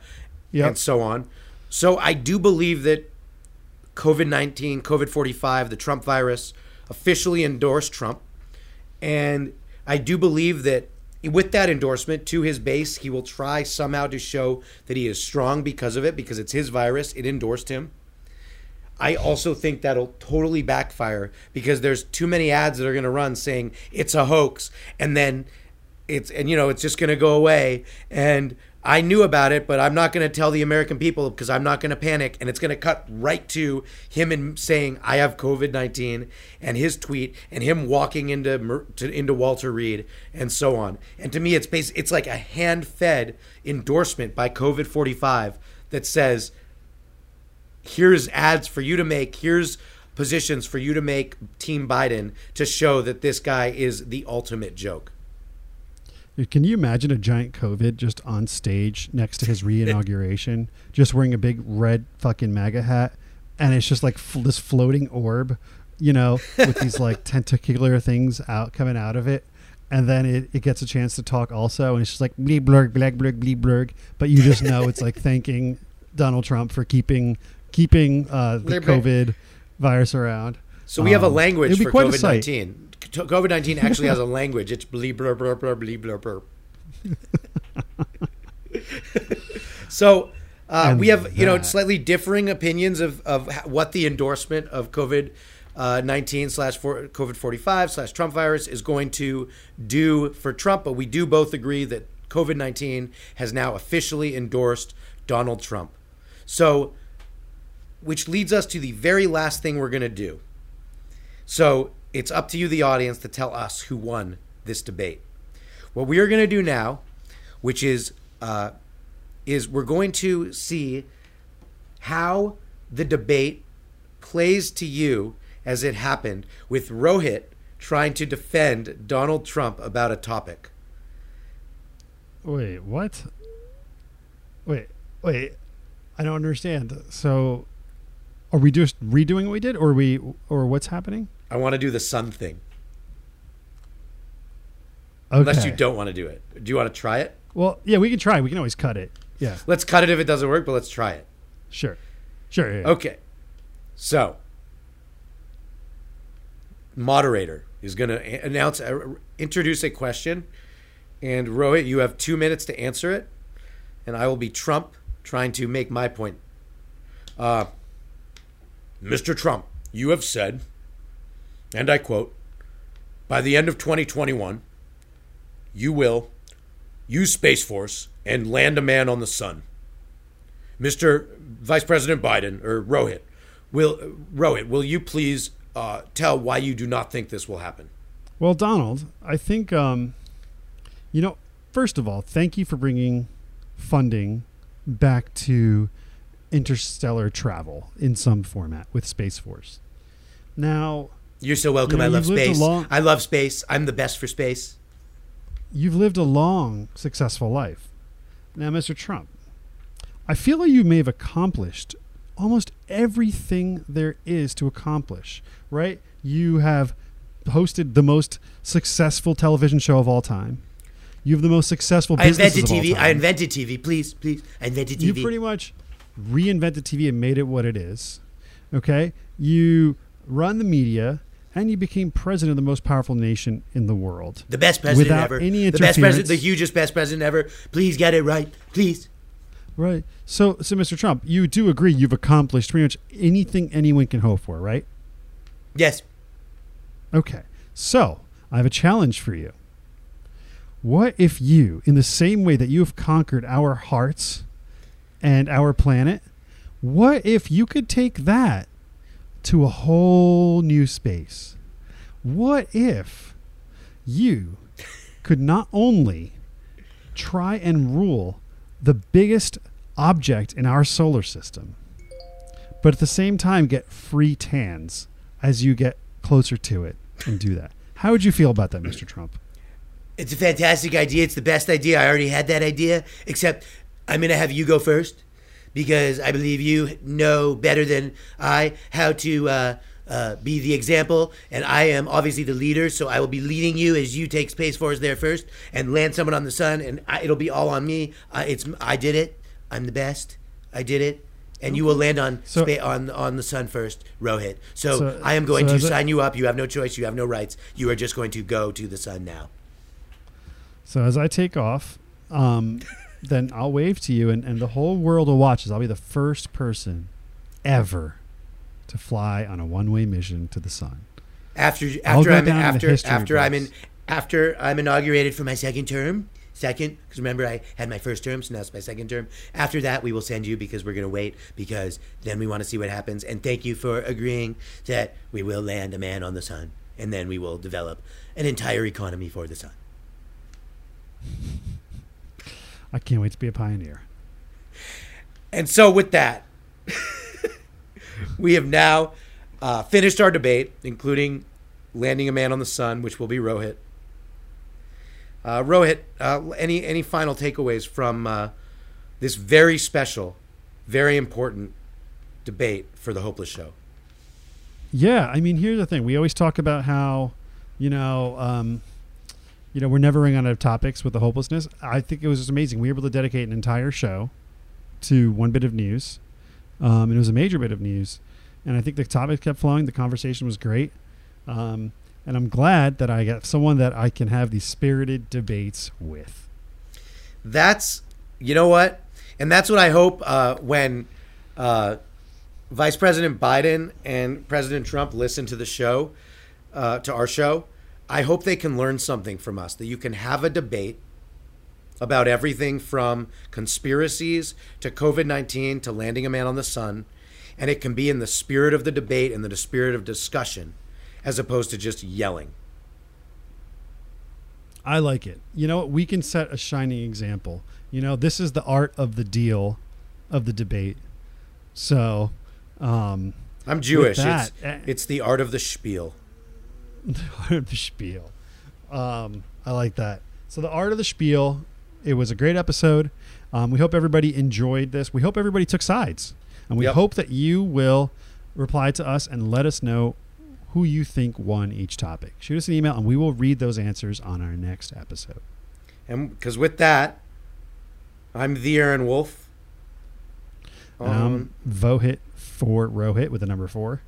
yep. and so on. So I do believe that COVID nineteen, COVID forty five, the Trump virus officially endorsed Trump. And I do believe that with that endorsement to his base, he will try somehow to show that he is strong because of it, because it's his virus. It endorsed him. I also think that'll totally backfire because there's too many ads that are going to run saying it's a hoax and then it's and you know it's just going to go away and I knew about it, but I'm not going to tell the American people because I'm not going to panic. And it's going to cut right to him and saying, I have COVID 19, and his tweet, and him walking into, to, into Walter Reed, and so on. And to me, it's, bas- it's like a hand fed endorsement by COVID 45 that says, here's ads for you to make, here's positions for you to make Team Biden to show that this guy is the ultimate joke. Can you imagine a giant COVID just on stage next to his re-inauguration, just wearing a big red fucking MAGA hat and it's just like f- this floating orb, you know, with these like tentacular things out coming out of it. And then it, it gets a chance to talk also, and it's just like bleep blurg, black blurg, bleep blurg. But you just know it's like thanking Donald Trump for keeping keeping uh, the. COVID virus around. So we have a Um, language for COVID nineteen. COVID nineteen actually has a language. It's bleep blur blur blur bleep blur blur. so uh, we have you know slightly differing opinions of of what the endorsement of COVID. Uh, 19 slash COVID 45 slash Trump virus is going to do for Trump, but we do both agree that COVID 19 has now officially endorsed Donald Trump. So, which leads us to the very last thing we're going to do. So it's up to you, the audience, to tell us who won this debate. What we are going to do now, which is uh, is we're going to see how the debate plays to you as it happened with Rohit trying to defend Donald Trump about a topic. Wait, what? Wait, wait. I don't understand. So, are we just redoing what we did, or we, or what's happening? I want to do the sun thing, Okay. unless you don't want to do it. Do you want to try it? Well, yeah, we can try. We can always cut it. Yeah, Let's cut it if it doesn't work, but let's try it. sure, sure. Yeah. Okay. So, moderator is going to announce, uh, introduce a question, and Rohit, you have two minutes to answer it, and I will be Trump trying to make my point. Uh, Mr. Trump, you have said, and I quote, by the end of 2021, you will use Space Force and land a man on the sun. Mr. Vice President Biden or Rohit, will Rohit, will you please uh, tell why you do not think this will happen? Well, Donald, I think, um, you know, first of all, thank you for bringing funding back to interstellar travel in some format with Space Force. Now, You're so welcome. You know, I love you've lived a space. long- I love space. I'm the best for space. you've lived a long, successful life. Now, Mr. Trump, I feel like you may have accomplished almost everything there is to accomplish, right? You have hosted the most successful television show of all time. You have the most successful business. I invented TV. I invented TV. Please, please. I invented TV. You pretty much reinvented TV and made it what it is. Okay? You run the media and you became president of the most powerful nation in the world. the best president without ever. any the best president. The hugest best president ever. Please get it right. Please. Right. So so Mr. Trump, you do agree you've accomplished pretty much anything anyone can hope for, right? Yes. Okay. So, I have a challenge for you. What if you, in the same way that you have conquered our hearts and our planet, what if you could take that to a whole new space? What if you could not only try and rule the biggest object in our solar system, but at the same time get free tans as you get closer to it and do that? How would you feel about that, Mr. Trump? It's a fantastic idea. It's the best idea. I already had that idea, except I'm going to have you go first because I believe you know better than I how to uh, uh, be the example. And I am obviously the leader, so I will be leading you as you take Space Force there first and land someone on the sun, and I, it'll be all on me. Uh, it's I did it. I'm the best. I did it. And you will land on So- spa- on on the sun first, Rohit. So, So- I am going so to sign you up. You have no choice. You have no rights. You are just going to go to the sun now. So as I take off, um, then I'll wave to you, and, and the whole world will watch as I'll be the first person ever to fly on a one-way mission to the sun. after after I'm after after I'm in after I'm inaugurated for my second term. Second, because remember I had my first term, so now it's my second term. After that, we will send you because we're gonna wait because then we want to see what happens. And thank you for agreeing that we will land a man on the sun, and then we will develop an entire economy for the sun. I can't wait to be a pioneer. And so, with that, we have now uh, finished our debate, including landing a man on the sun, which will be Rohit. Uh, Rohit, uh, any any final takeaways from uh, this very special, very important debate for the Hopeless Show. Yeah, I mean, here's the thing. We always talk about how, you know, um, you know, we're never running out of topics with the hopelessness. I think it was just amazing. We were able to dedicate an entire show to one bit of news. Um, and it was a major bit of news. And I think the topic kept flowing. The conversation was great. Um, and I'm glad that I got someone that I can have these spirited debates with. That's, you know what? And that's what I hope uh, when uh, Vice President Biden and President Trump listen to the show, uh, to our show. I hope they can learn something from us, that you can have a debate about everything from conspiracies to COVID 19 to landing a man on the sun. And it can be in the spirit of the debate and the spirit of discussion as opposed to just yelling. I like it. You know, we can set a shining example. You know, this is the art of the deal of the debate. So, um, I'm Jewish. that, it's, eh. it's the art of the spiel. The art of the spiel. Um, I like that. So the art of the spiel. It was a great episode. Um, we hope everybody enjoyed this. We hope everybody took sides, and we Yep. hope that you will reply to us and let us know who you think won each topic. Shoot us an email, and we will read those answers on our next episode. And because with that, I'm the Aaron Wolf. Um, Vohit for Rohit with the number four.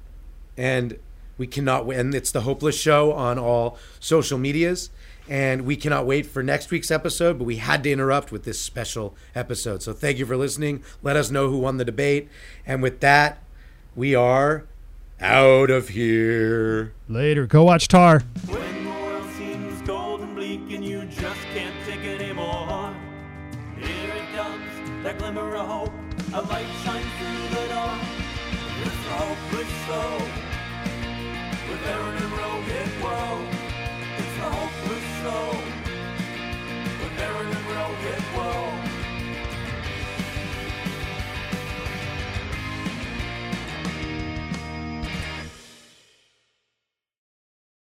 and we cannot wait. And it's the Hopeless Show on all social medias. And we cannot wait for next week's episode, but we had to interrupt with this special episode. So thank you for listening. Let us know who won the debate. And with that, we are out of here. Later. Go watch Tar.